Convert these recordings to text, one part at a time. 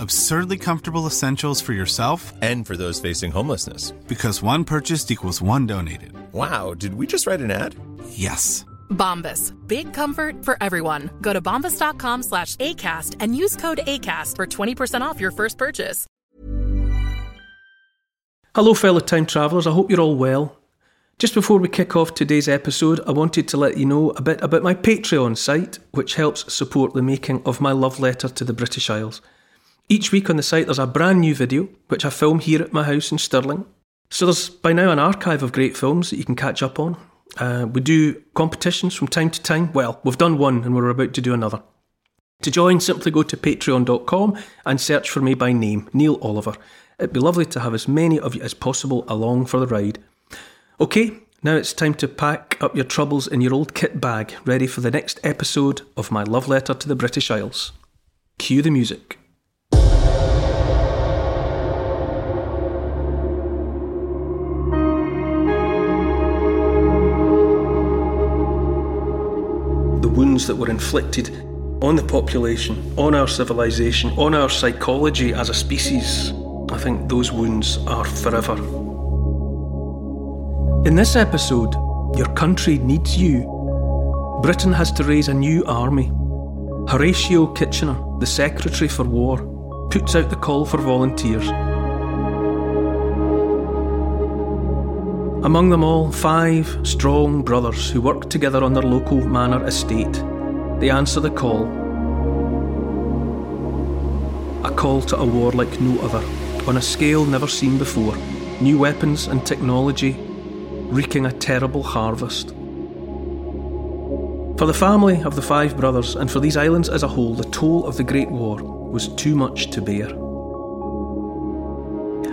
Absurdly comfortable essentials for yourself and for those facing homelessness. Because one purchased equals one donated. Wow, did we just write an ad? Yes. Bombas. Big comfort for everyone. Go to bombas.com slash ACAST and use code ACAST for 20% off your first purchase. Hello, fellow time travellers. I hope you're all well. Just before we kick off today's episode, I wanted to let you know a bit about my Patreon site, which helps support the making of my love letter to the British Isles. Each week on the site, there's a brand new video, which I film here at my house in Stirling. So there's by now an archive of great films that you can catch up on. Uh, we do competitions from time to time. Well, we've done one and we're about to do another. To join, simply go to patreon.com and search for me by name, Neil Oliver. It'd be lovely to have as many of you as possible along for the ride. Okay, now it's time to pack up your troubles in your old kit bag, ready for the next episode of my love letter to the British Isles. Cue the music. Wounds that were inflicted on the population, on our civilization, on our psychology as a species, I think those wounds are forever. In this episode, Your Country Needs You, Britain has to raise a new army. Horatio Kitchener, the Secretary for War, puts out the call for volunteers. Among them all, five strong brothers who work together on their local manor estate. They answer the call. A call to a war like no other, on a scale never seen before. New weapons and technology wreaking a terrible harvest. For the family of the five brothers, and for these islands as a whole, the toll of the Great War was too much to bear.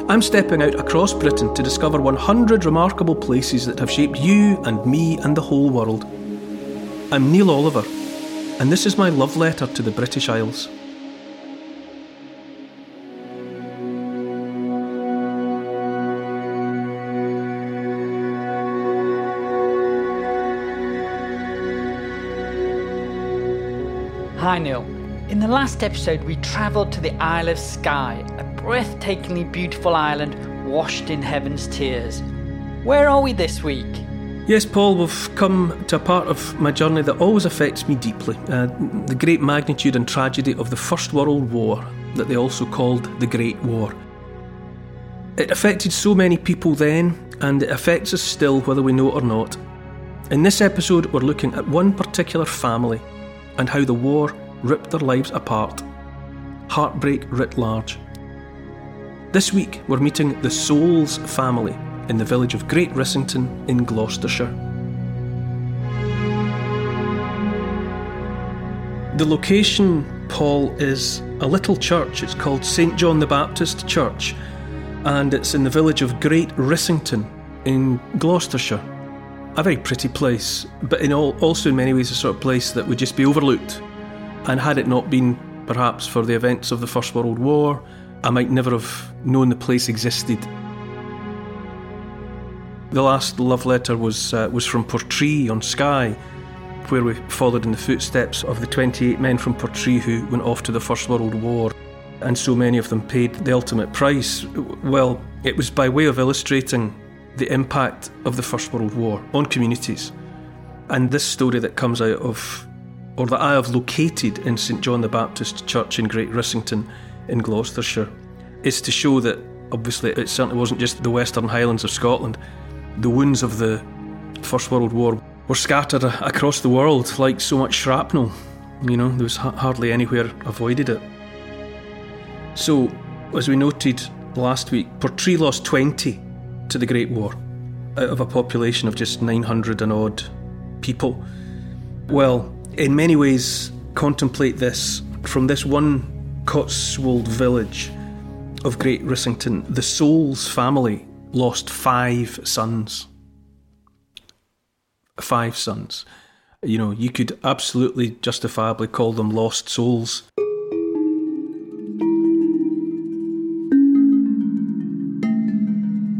I'm stepping out across Britain to discover 100 remarkable places that have shaped you and me and the whole world. I'm Neil Oliver, and this is my love letter to the British Isles. Hi, Neil. In the last episode, we travelled to the Isle of Skye, breathtakingly beautiful island washed in heaven's tears. Where are we this week? Yes, Paul, we've come to a part of my journey that always affects me deeply uh, the great magnitude and tragedy of the First World War, that they also called the Great War. It affected so many people then, and it affects us still, whether we know it or not. In this episode, we're looking at one particular family and how the war ripped their lives apart. Heartbreak writ large. This week, we're meeting the Souls family in the village of Great Rissington in Gloucestershire. The location, Paul, is a little church. It's called St John the Baptist Church, and it's in the village of Great Rissington in Gloucestershire. A very pretty place, but in all, also in many ways a sort of place that would just be overlooked. And had it not been perhaps for the events of the First World War, I might never have known the place existed. The last love letter was uh, was from Portree on Skye, where we followed in the footsteps of the 28 men from Portree who went off to the First World War, and so many of them paid the ultimate price. Well, it was by way of illustrating the impact of the First World War on communities. And this story that comes out of, or that I have located in St John the Baptist Church in Great Rissington in Gloucestershire, is to show that obviously it certainly wasn't just the Western Highlands of Scotland. The wounds of the First World War were scattered across the world like so much shrapnel. You know, there was hardly anywhere avoided it. So, as we noted last week, Portree lost 20 to the Great War out of a population of just 900 and odd people. Well, in many ways, contemplate this from this one Cotswold village of Great Rissington, the Souls family lost five sons. Five sons. You know, you could absolutely justifiably call them lost souls.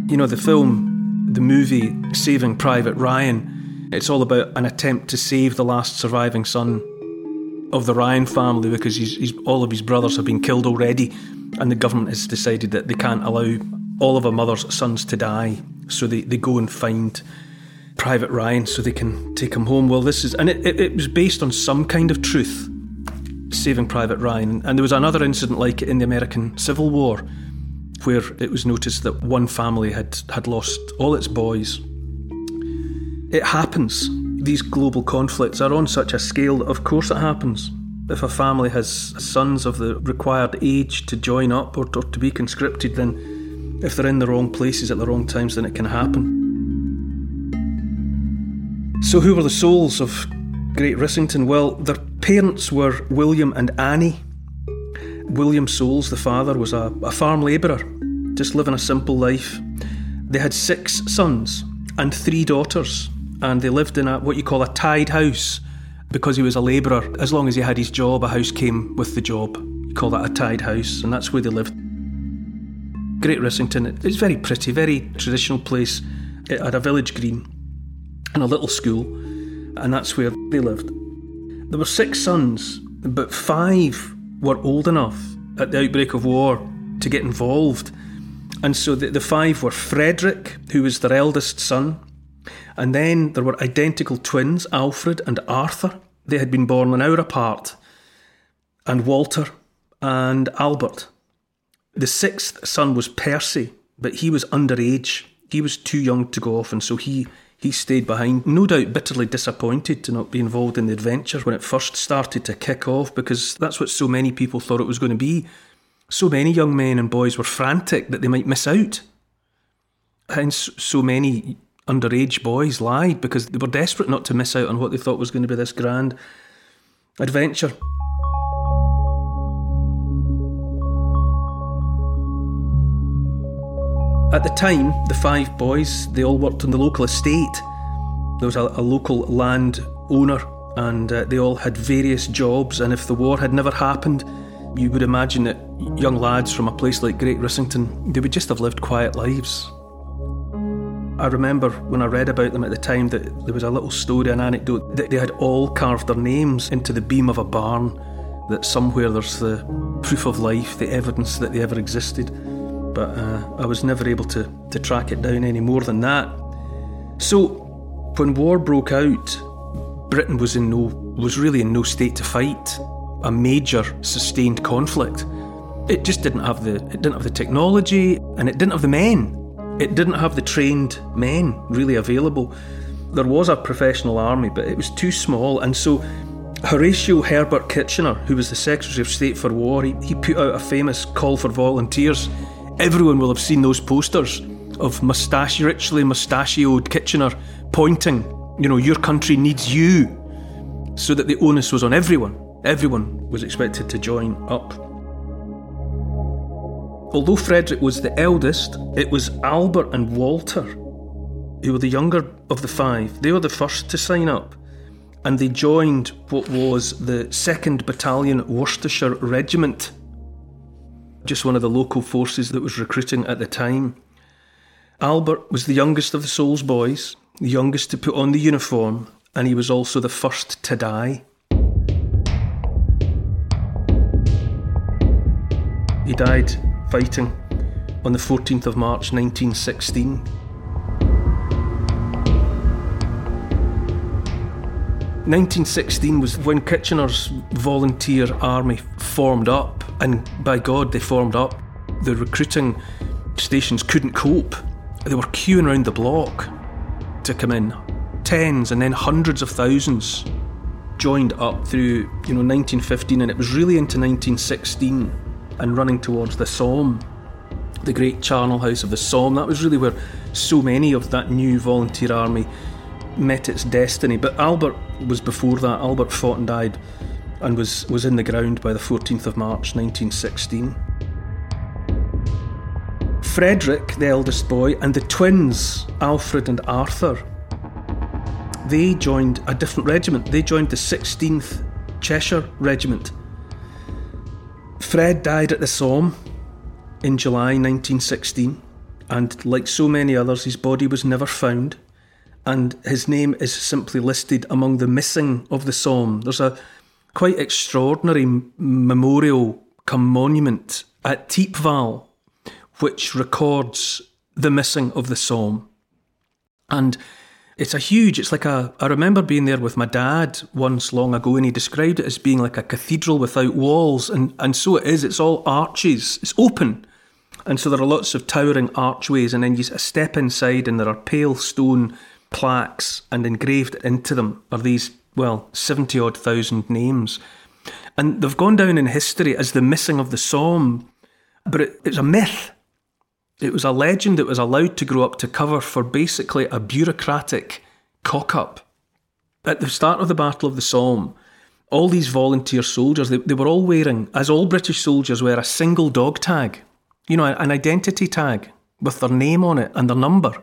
You know, the film, the movie Saving Private Ryan, it's all about an attempt to save the last surviving son of the Ryan family because he's, he's, all of his brothers have been killed already, and the government has decided that they can't allow all of a mother's sons to die. So they, they go and find Private Ryan so they can take him home. Well, this is, and it, it, it was based on some kind of truth, Saving Private Ryan. And there was another incident like it in the American Civil War where it was noticed that one family had, had lost all its boys. It happens. These global conflicts are on such a scale that, of course, it happens. If a family has sons of the required age to join up or, or to be conscripted, then if they're in the wrong places at the wrong times, then it can happen. So, who were the souls of Great Rissington? Well, their parents were William and Annie. William Souls, the father, was a, a farm labourer, just living a simple life. They had six sons and three daughters, and they lived in a what you call a tied house because he was a labourer. As long as he had his job, a house came with the job. You call that a tied house, and that's where they lived. Great Rissington, it's very pretty, very traditional place. It had a village green and a little school, and that's where they lived. There were six sons, but five were old enough at the outbreak of war to get involved. And so the, the five were Frederick, who was their eldest son, and then there were identical twins, Alfred and Arthur. They had been born an hour apart, and Walter and Albert. The sixth son was Percy, but he was underage. He was too young to go off, and so he he stayed behind, no doubt bitterly disappointed to not be involved in the adventure when it first started to kick off, because that's what so many people thought it was going to be. So many young men and boys were frantic that they might miss out. And so many underage boys lied because they were desperate not to miss out on what they thought was going to be this grand adventure. At the time, the five boys, they all worked on the local estate. There was a, a local land owner, and uh, they all had various jobs. And if the war had never happened, you would imagine that young lads from a place like Great Rissington, they would just have lived quiet lives. I remember when I read about them at the time that there was a little story, an anecdote, that they had all carved their names into the beam of a barn, that somewhere there's the proof of life, the evidence that they ever existed but uh, I was never able to, to track it down any more than that. So, when war broke out, Britain was in no was really in no state to fight a major sustained conflict. It just didn't have the it didn't have the technology and it didn't have the men. It didn't have the trained men really available. There was a professional army, but it was too small, and so Horatio Herbert Kitchener, who was the Secretary of State for War, he, he put out a famous call for volunteers Everyone will have seen those posters of moustache, richly mustachioed Kitchener pointing, you know, your country needs you, so that the onus was on everyone. Everyone was expected to join up. Although Frederick was the eldest, it was Albert and Walter who were the younger of the five. They were the first to sign up, and they joined what was the 2nd Battalion Worcestershire Regiment just one of the local forces that was recruiting at the time. Albert was the youngest of the Souls boys, the youngest to put on the uniform, and he was also the first to die. He died fighting on the 14th of March 1916. 1916 was when Kitchener's volunteer army formed up, and by God, they formed up. The recruiting stations couldn't cope. They were queuing around the block to come in. Tens and then hundreds of thousands joined up through, you know, 1915, and it was really into 1916 and running towards the Somme, the great charnel house of the Somme. That was really where so many of that new volunteer army met its destiny. But Albert was before that. Albert fought and died and was, was in the ground by the 14th of March 1916. Frederick, the eldest boy, and the twins, Alfred and Arthur, they joined a different regiment. They joined the 16th Cheshire Regiment. Fred died at the Somme in July 1916, and like so many others, his body was never found, and his name is simply listed among the missing of the Somme. There's a quite extraordinary memorial come monument at Thiepval, which records the missing of the Somme. And it's a huge, it's like a, I remember being there with my dad once long ago and he described it as being like a cathedral without walls. And, and so it is, it's all arches, it's open. And so there are lots of towering archways, and then you step inside, and there are pale stone plaques, and engraved into them are these, well, 70 odd thousand names. And they've gone down in history as the missing of the Somme, but it, it's a myth. It was a legend that was allowed to grow up to cover for basically a bureaucratic cock up. At the start of the Battle of the Somme, all these volunteer soldiers, they, they were all wearing, as all British soldiers wear, a single dog tag, you know, an identity tag with their name on it and their number.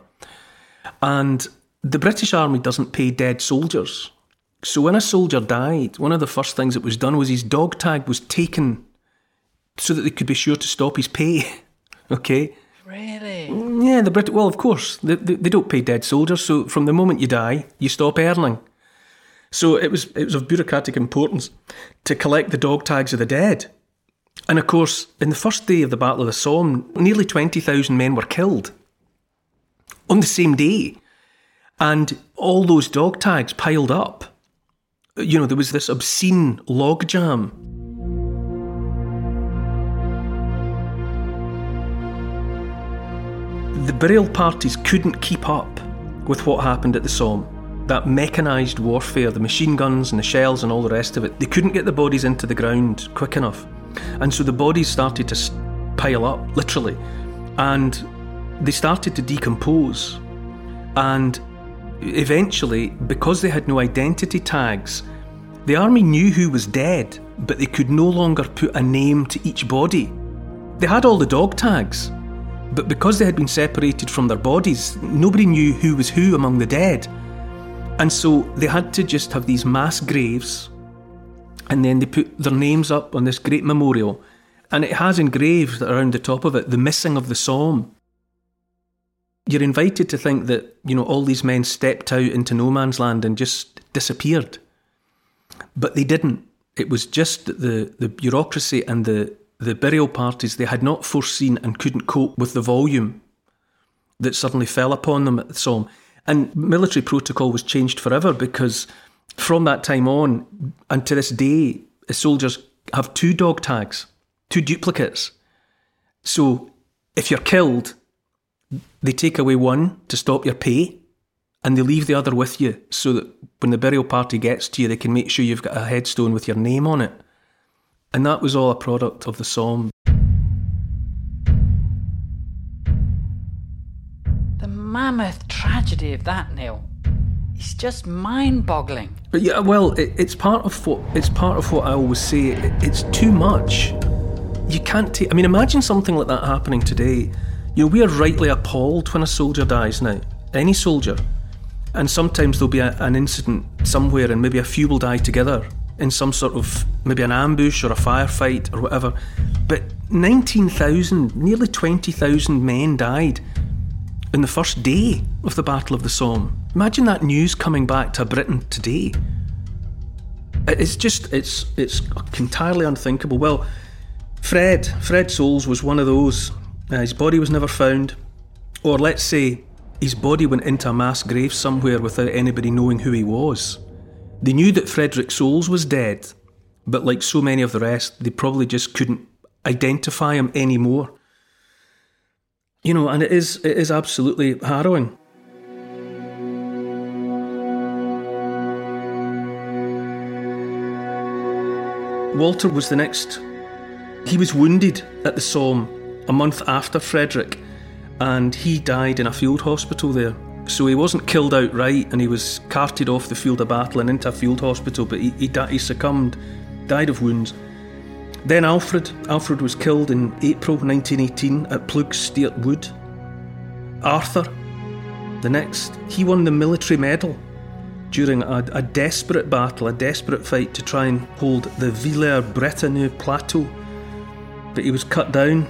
And the British Army doesn't pay dead soldiers. So when a soldier died, one of the first things that was done was his dog tag was taken so that they could be sure to stop his pay. okay? Really? Yeah, the Brit. Well, of course, they, they, they don't pay dead soldiers. So from the moment you die, you stop earning. So it was it was of bureaucratic importance to collect the dog tags of the dead. And of course, in the first day of the Battle of the Somme, nearly twenty thousand men were killed on the same day, and all those dog tags piled up. You know, there was this obscene logjam the burial parties couldn't keep up with what happened at the Somme. That mechanised warfare, the machine guns and the shells and all the rest of it, they couldn't get the bodies into the ground quick enough. And so the bodies started to pile up, literally. And they started to decompose. And eventually, because they had no identity tags, the army knew who was dead, but they could no longer put a name to each body. They had all the dog tags, but because they had been separated from their bodies, nobody knew who was who among the dead. And so they had to just have these mass graves, and then they put their names up on this great memorial, and it has engraved around the top of it the missing of the Somme. You're invited to think that, you know, all these men stepped out into no man's land and just disappeared. But they didn't. It was just the, the bureaucracy and the, the burial parties they had not foreseen and couldn't cope with the volume that suddenly fell upon them at the Somme. And military protocol was changed forever because from that time on and to this day, soldiers have two dog tags, two duplicates. So if you're killed, they take away one to stop your pay and they leave the other with you so that when the burial party gets to you, they can make sure you've got a headstone with your name on it. And that was all a product of the Somme. The mammoth tragedy of that, Neil. It's just mind-boggling. But yeah, well, it, it's part of what it's part of what I always say. It, it's too much. You can't take. I mean, imagine something like that happening today. You know, we are rightly appalled when a soldier dies now. Any soldier, and sometimes there'll be a, an incident somewhere, and maybe a few will die together, in some sort of maybe an ambush or a firefight or whatever. But 19,000, nearly 20,000 men died in the first day of the Battle of the Somme. Imagine that news coming back to Britain today. It's just, it's, it's entirely unthinkable. Well, Fred, Fred Souls was one of those. Uh, his body was never found. Or let's say his body went into a mass grave somewhere without anybody knowing who he was. They knew that Frederick Souls was dead, but like so many of the rest, they probably just couldn't identify him anymore. You know, and it is it is absolutely harrowing. Walter was the next. He was wounded at the Somme a month after Frederick, and he died in a field hospital there. So he wasn't killed outright and he was carted off the field of battle and into a field hospital, but he, he, he succumbed, died of wounds. Then Alfred. Alfred was killed in April 1918 at Ploegsteert Wood. Arthur, the next, he won the military medal during a, a, desperate battle, a desperate fight to try and hold the Villers Bretonneux plateau. But he was cut down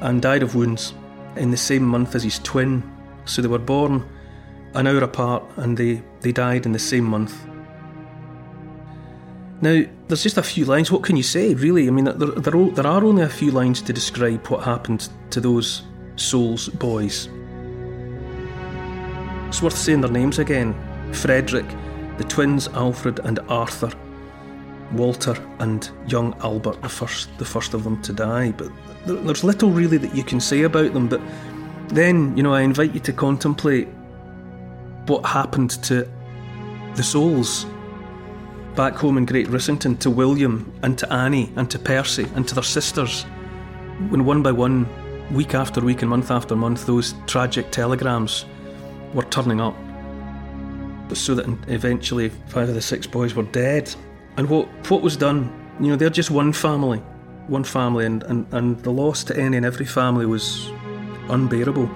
and died of wounds in the same month as his twin. So they were born an hour apart and they, they died in the same month. Now, there's just a few lines. What can you say, really? I mean, there, there, there are only a few lines to describe what happened to those souls boys. It's worth saying their names again Frederick, the twins Alfred and Arthur, Walter and young Albert, the first, the first of them to die. But there's little really that you can say about them. But then, you know, I invite you to contemplate what happened to the souls back home in Great Rissington to William and to Annie and to Percy and to their sisters when one by one, week after week and month after month, those tragic telegrams were turning up. So that eventually five of the six boys were dead. And what, what was done, you know, they're just one family, one family, and, and, and the loss to any and every family was unbearable.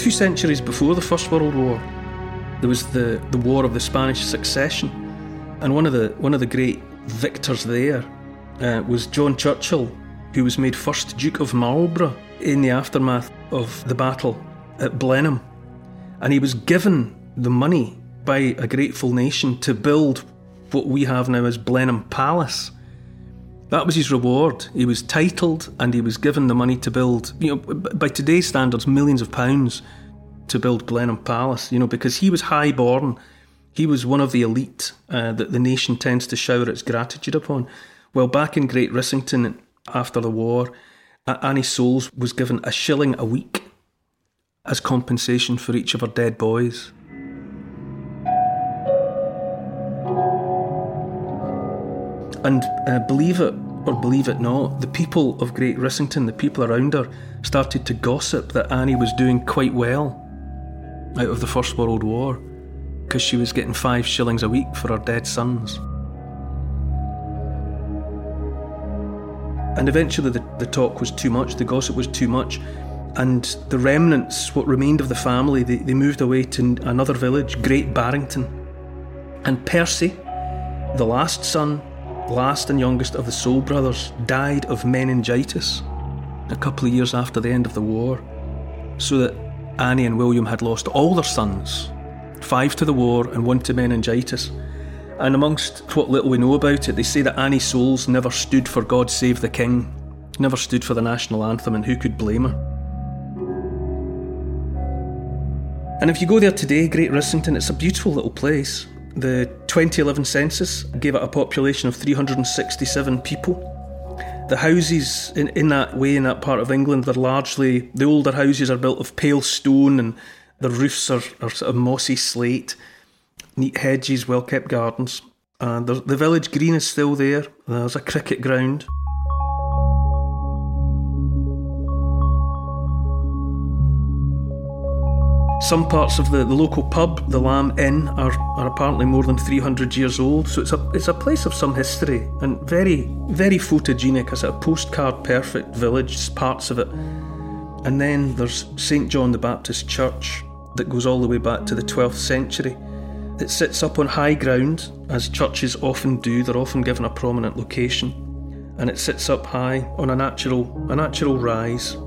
Two centuries before the First World War, there was the, the War of the Spanish Succession, and one of the one of the great victors there uh, was John Churchill, who was made first Duke of Marlborough in the aftermath of the battle at Blenheim, and he was given the money by a grateful nation to build what we have now as Blenheim Palace. That was his reward. He was titled and he was given the money to build, you know, by today's standards, millions of pounds to build Blenheim Palace, you know, because he was high born. He was one of the elite uh, that the nation tends to shower its gratitude upon. Well, back in Great Rissington after the war, Annie Souls was given a shilling a week as compensation for each of her dead boys. And uh, believe it or believe it not, the people of Great Rissington, the people around her, started to gossip that Annie was doing quite well out of the First World War because she was getting five shillings a week for her dead sons. And eventually the, the talk was too much, the gossip was too much, and the remnants, what remained of the family, they, they moved away to another village, Great Barrington. And Percy, the last son, last and youngest of the Soul brothers, died of meningitis a couple of years after the end of the war, so that Annie and William had lost all their sons five to the war and one to meningitis. And amongst what little we know about it, they say that Annie Souls never stood for God Save the King, never stood for the national anthem, and who could blame her? And if you go there today, Great Rissington, it's a beautiful little place. The 2011 census gave it a population of 367 people. The houses in, in that way, in that part of England, they're largely, the older houses are built of pale stone and the roofs are, are sort of mossy slate, neat hedges, well kept gardens. And the village green is still there. There's a cricket ground. Some parts of the, the local pub, the Lamb Inn, are, are apparently more than 300 years old, so it's a, it's a place of some history and very, very photogenic as a postcard perfect village, parts of it. And then there's St John the Baptist Church that goes all the way back to the 12th century. It sits up on high ground, as churches often do, they're often given a prominent location. And it sits up high on a natural, a natural rise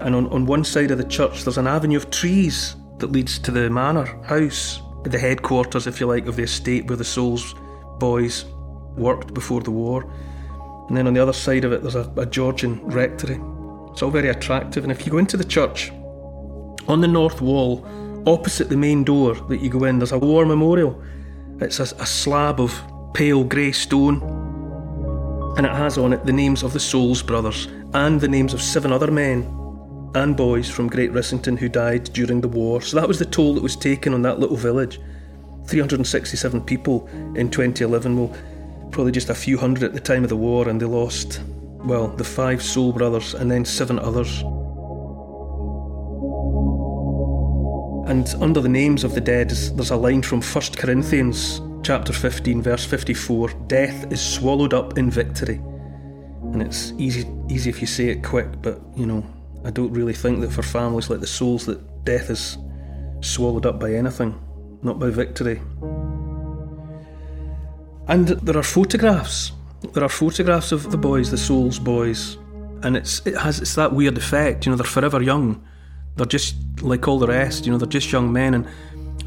and on, on one side of the church there's an avenue of trees that leads to the manor house, the headquarters, if you like, of the estate where the Souls boys worked before the war. And then on the other side of it there's a, a Georgian rectory. It's all very attractive, and if you go into the church, on the north wall, opposite the main door that you go in, there's a war memorial. It's a, a slab of pale grey stone, and it has on it the names of the Souls brothers and the names of seven other men and boys from Great Rissington who died during the war. So that was the toll that was taken on that little village. 367 people in 2011, well, probably just a few hundred at the time of the war, and they lost, well, the five Soul brothers and then seven others. And under the names of the dead, there's a line from 1 Corinthians chapter 15, verse 54 Death is swallowed up in victory. And it's easy, easy if you say it quick, but you know, I don't really think that for families like the souls that death is swallowed up by anything, not by victory. And there are photographs. There are photographs of the boys, the souls boys, and it's it has it's that weird effect. You know, they're forever young. They're just like all the rest. You know, they're just young men, and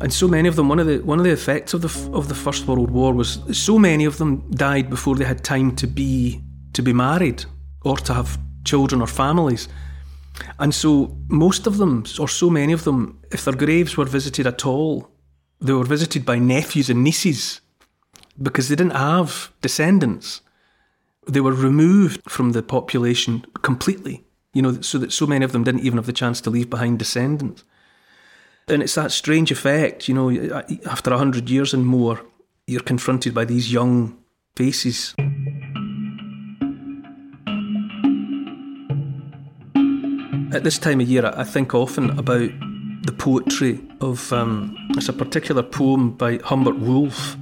and so many of them. One of the one of the effects of the of the First World War was so many of them died before they had time to be to be married or to have children or families. And so most of them, or so many of them, if their graves were visited at all, they were visited by nephews and nieces because they didn't have descendants. They were removed from the population completely, you know, so that so many of them didn't even have the chance to leave behind descendants. And it's that strange effect, you know, after a hundred years and more, you're confronted by these young faces. At this time of year, I think often about the poetry of. Um, it's a particular poem by Humbert Wolfe.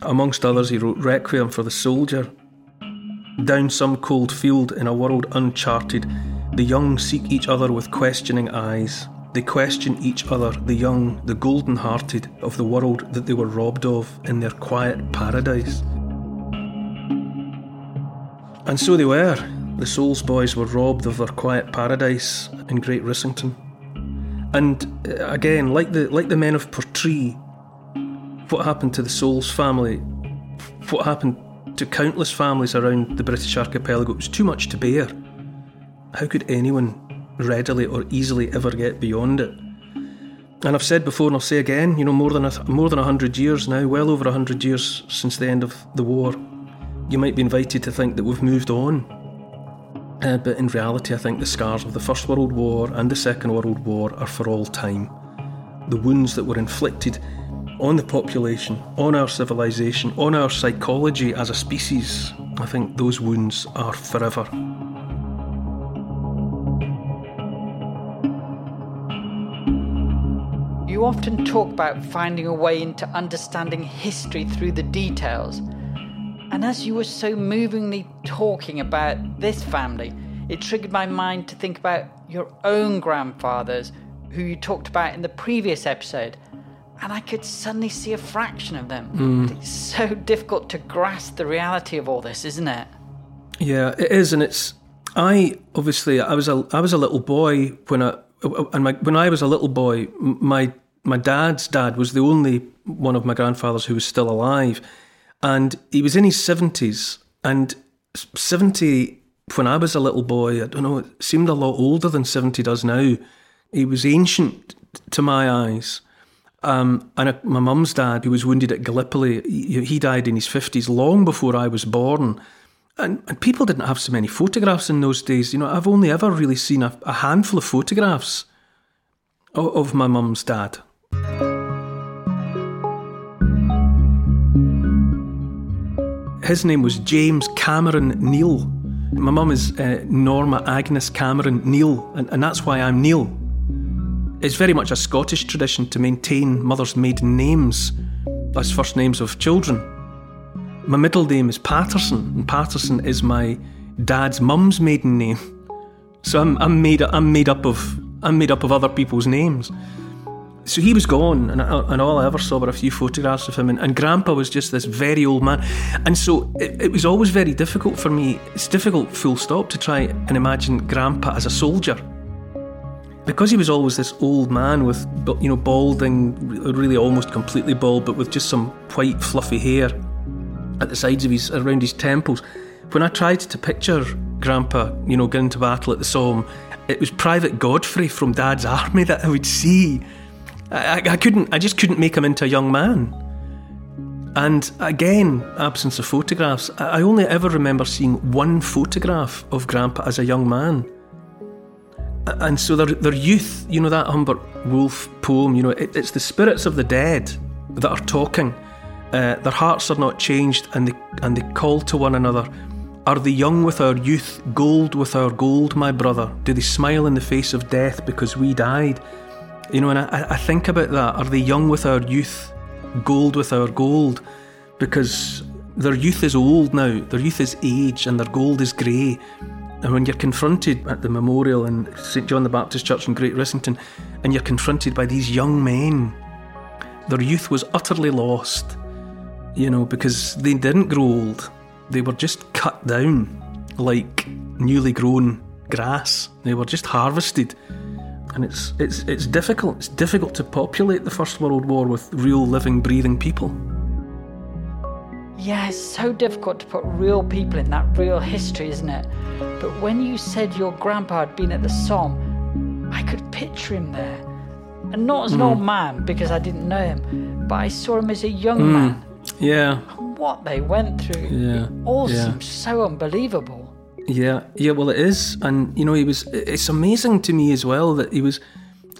Amongst others, he wrote Requiem for the Soldier. Down some cold field in a world uncharted, the young seek each other with questioning eyes. They question each other, the young, the golden hearted, of the world that they were robbed of in their quiet paradise. And so they were. The Souls boys were robbed of their quiet paradise in Great Rissington. And uh, again, like the like the men of Portree, what happened to the Souls family, what happened to countless families around the British archipelago, was too much to bear. How could anyone readily or easily ever get beyond it? And I've said before, and I'll say again, you know, more than a, more than hundred years now, well over hundred years since the end of the war, you might be invited to think that we've moved on. Uh, but in reality, I think the scars of the First World War and the Second World War are for all time. The wounds that were inflicted on the population, on our civilization, on our psychology as a species, I think those wounds are forever. You often talk about finding a way into understanding history through the details. And as you were so movingly talking about this family, it triggered my mind to think about your own grandfathers, who you talked about in the previous episode. And I could suddenly see a fraction of them. Mm. It's so difficult to grasp the reality of all this, isn't it? Yeah, it is, and it's. I obviously I was a I was a little boy when I and my, when I was a little boy, my my dad's dad was the only one of my grandfathers who was still alive, and he was in his 70s. And 70, when I was a little boy, I don't know, it seemed a lot older than 70 does now. He was ancient to my eyes. Um, and a, my mum's dad, who was wounded at Gallipoli, he, he, died in his 50s, long before I was born. And, and, people didn't have so many photographs in those days. You know, I've only ever really seen a, a handful of photographs of, of my mum's dad. His name was James Cameron Neil. My mum is uh, Norma Agnes Cameron Neil, and, and that's why I'm Neil. It's very much a Scottish tradition to maintain mothers' maiden names as first names of children. My middle name is Patterson, and Patterson is my dad's mum's maiden name. So I'm, I'm made I'm made up of I'm made up of other people's names so he was gone, and, uh, and all I ever saw were a few photographs of him. And, and Grandpa was just this very old man. And so it, it, was always very difficult for me. It's difficult, full stop, to try and imagine Grandpa as a soldier. Because he was always this old man with, you know, balding, really almost completely bald, but with just some white, fluffy hair at the sides of his, around his temples. When I tried to picture Grandpa, you know, going to battle at the Somme, it was Private Godfrey from Dad's army that I would see I, I couldn't, I just couldn't make him into a young man. And again, absence of photographs. I only ever remember seeing one photograph of Grandpa as a young man. And so their, their youth, you know, that Humbert Wolfe poem, you know, it, it's the spirits of the dead that are talking. Uh, their hearts are not changed, and they, and they call to one another. Are they young with our youth, gold with our gold, my brother? Do they smile in the face of death because we died? You know, and I, I think about that. Are they young with our youth, gold with our gold because their youth is old now, their youth is age, and their gold is grey. And when you're confronted at the memorial in St John the Baptist Church in Great Rissington, and you're confronted by these young men, their youth was utterly lost, you know, because they didn't grow old. They were just cut down like newly grown grass. They were just harvested. And it's, it's, it's difficult. It's difficult to populate the First World War with real, living, breathing people. Yeah, it's so difficult to put real people in that real history, isn't it? But when you said your grandpa had been at the Somme, I could picture him there. And not as an mm. old man, because I didn't know him, but I saw him as a young mm. man. Yeah. And what they went through. Yeah. It all yeah. seems so unbelievable. Yeah, yeah, well, it is, and you know, he was. It's amazing to me as well that he was,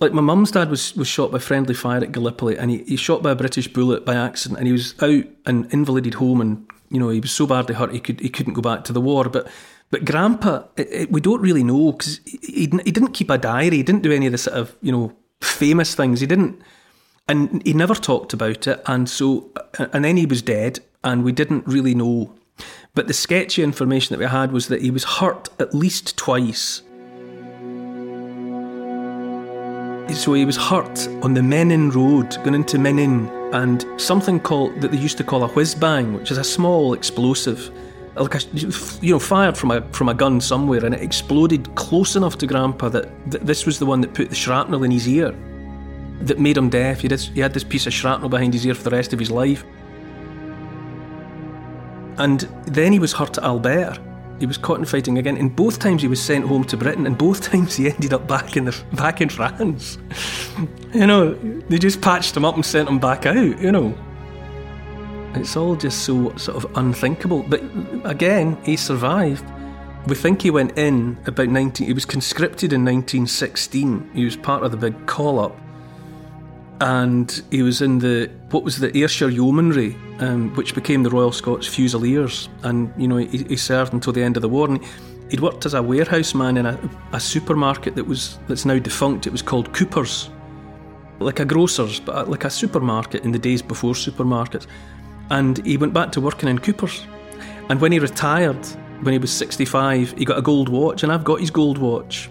like, my mum's dad was was shot by friendly fire at Gallipoli, and he, he shot by a British bullet by accident, and he was out and invalided home, and you know, he was so badly hurt he could he couldn't go back to the war, but. But Grandpa, it, it, we don't really know because he, he, he didn't keep a diary. He didn't do any of the sort of you know famous things. He didn't, and he never talked about it. And so, and then he was dead, and we didn't really know but the sketchy information that we had was that he was hurt at least twice. So he was hurt on the Menin Road, going into Menin, and something called that they used to call a whiz bang, which is a small explosive, like a, you know, fired from a from a gun somewhere, and it exploded close enough to Grandpa that, this was the one that put the shrapnel in his ear, that made him deaf. He, did, he had this piece of shrapnel behind his ear for the rest of his life. And then he was hurt at Albert. He was caught in fighting again, and both times he was sent home to Britain, and both times he ended up back in the back in France. you know, they just patched him up and sent him back out. You know, it's all just so sort of unthinkable. But again, he survived. We think he went in about 19. He was conscripted in 1916. He was part of the big call up, and he was in the what was the Ayrshire Yeomanry, um, which became the Royal Scots Fusiliers, and you know he, he, served until the end of the war. And he'd worked as a warehouse man in a, a supermarket that was that's now defunct. It was called Cooper's, like a grocer's, but like a supermarket in the days before supermarkets. And he went back to working in Cooper's, and when he retired, when he was 65, he got a gold watch, and I've got his gold watch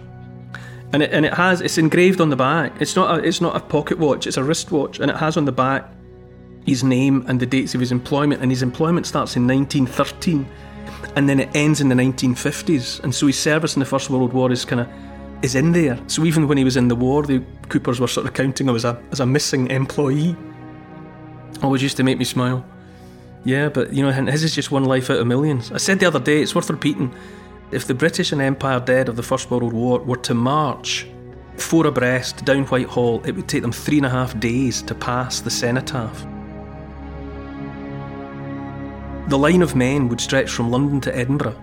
and it, and it has it's engraved on the back. It's not a it's not a pocket watch. It's a wristwatch, and it has on the back his name and the dates of his employment. And his employment starts in 1913, and then it ends in the 1950s. And so his service in the First World War is kind of is in there. So even when he was in the war, the Coopers were sort of counting him as a as a missing employee. Always used to make me smile. Yeah, but you know, his is just one life out of millions. I said the other day, it's worth repeating. If the British and Empire dead of the First World War were to march four abreast down Whitehall, it would take them three and a half days to pass the cenotaph. The line of men would stretch from London to Edinburgh.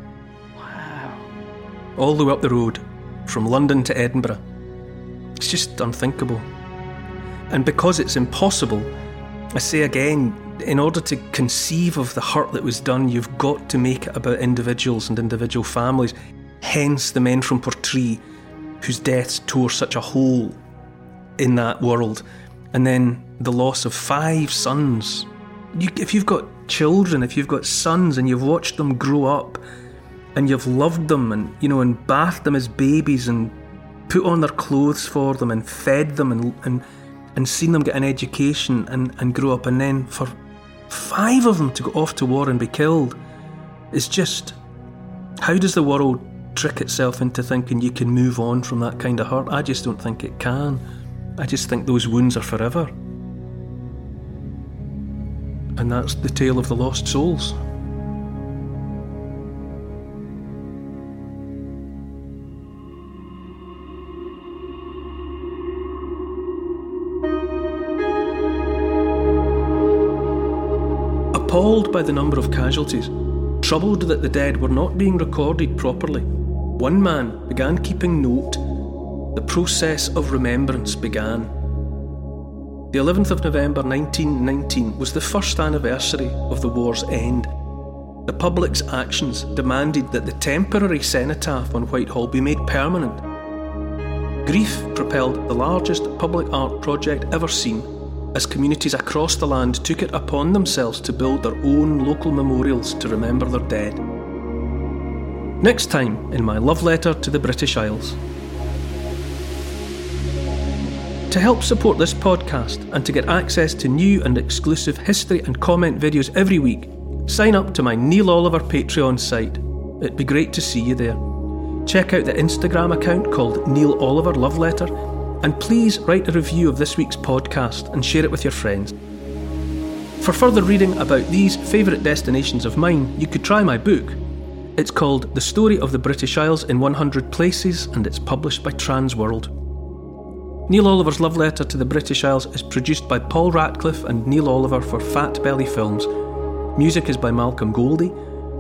Wow. All the way up the road, from London to Edinburgh. It's just unthinkable. And because it's impossible, I say again, in order to conceive of the hurt that was done, you've got to make it about individuals and individual families. Hence, the men from Portree, whose deaths tore such a hole in that world. And then the loss of five sons. You, if you've got children, if you've got sons and you've watched them grow up and you've loved them and, you know, and bathed them as babies and put on their clothes for them and fed them and, and, and seen them get an education and, and grow up, and then for five of them to go off to war and be killed is just how does the world trick itself into thinking you can move on from that kind of hurt? I just don't think it can. I just think those wounds are forever. And that's the tale of the lost souls. Appalled by the number of casualties, troubled that the dead were not being recorded properly, one man began keeping note. The process of remembrance began. The 11th of November 1919 was the first anniversary of the war's end. The public's actions demanded that the temporary cenotaph on Whitehall be made permanent. Grief propelled the largest public art project ever seen as communities across the land took it upon themselves to build their own local memorials to remember their dead. Next time in my love letter to the British Isles. To help support this podcast and to get access to new and exclusive history and comment videos every week, sign up to my Neil Oliver Patreon site. It'd be great to see you there. Check out the Instagram account called Neil Oliver Love Letter and please write a review of this week's podcast and share it with your friends. For further reading about these favourite destinations of mine, you could try my book. It's called The Story of the British Isles in 100 Places and it's published by Transworld. Neil Oliver's love letter to the British Isles is produced by Paul Ratcliffe and Neil Oliver for Fat Belly Films. Music is by Malcolm Goldie.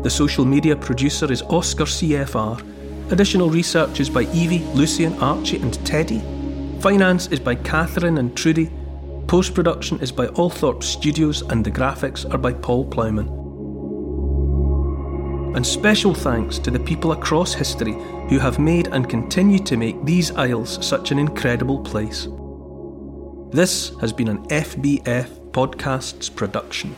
The social media producer is Oscar CFR. Additional research is by Evie, Lucian, Archie, and Teddy. Finance is by Catherine and Trudy. Post production is by Althorpe Studios, and the graphics are by Paul Plowman. And special thanks to the people across history who have made and continue to make these isles such an incredible place. This has been an FBF Podcasts production.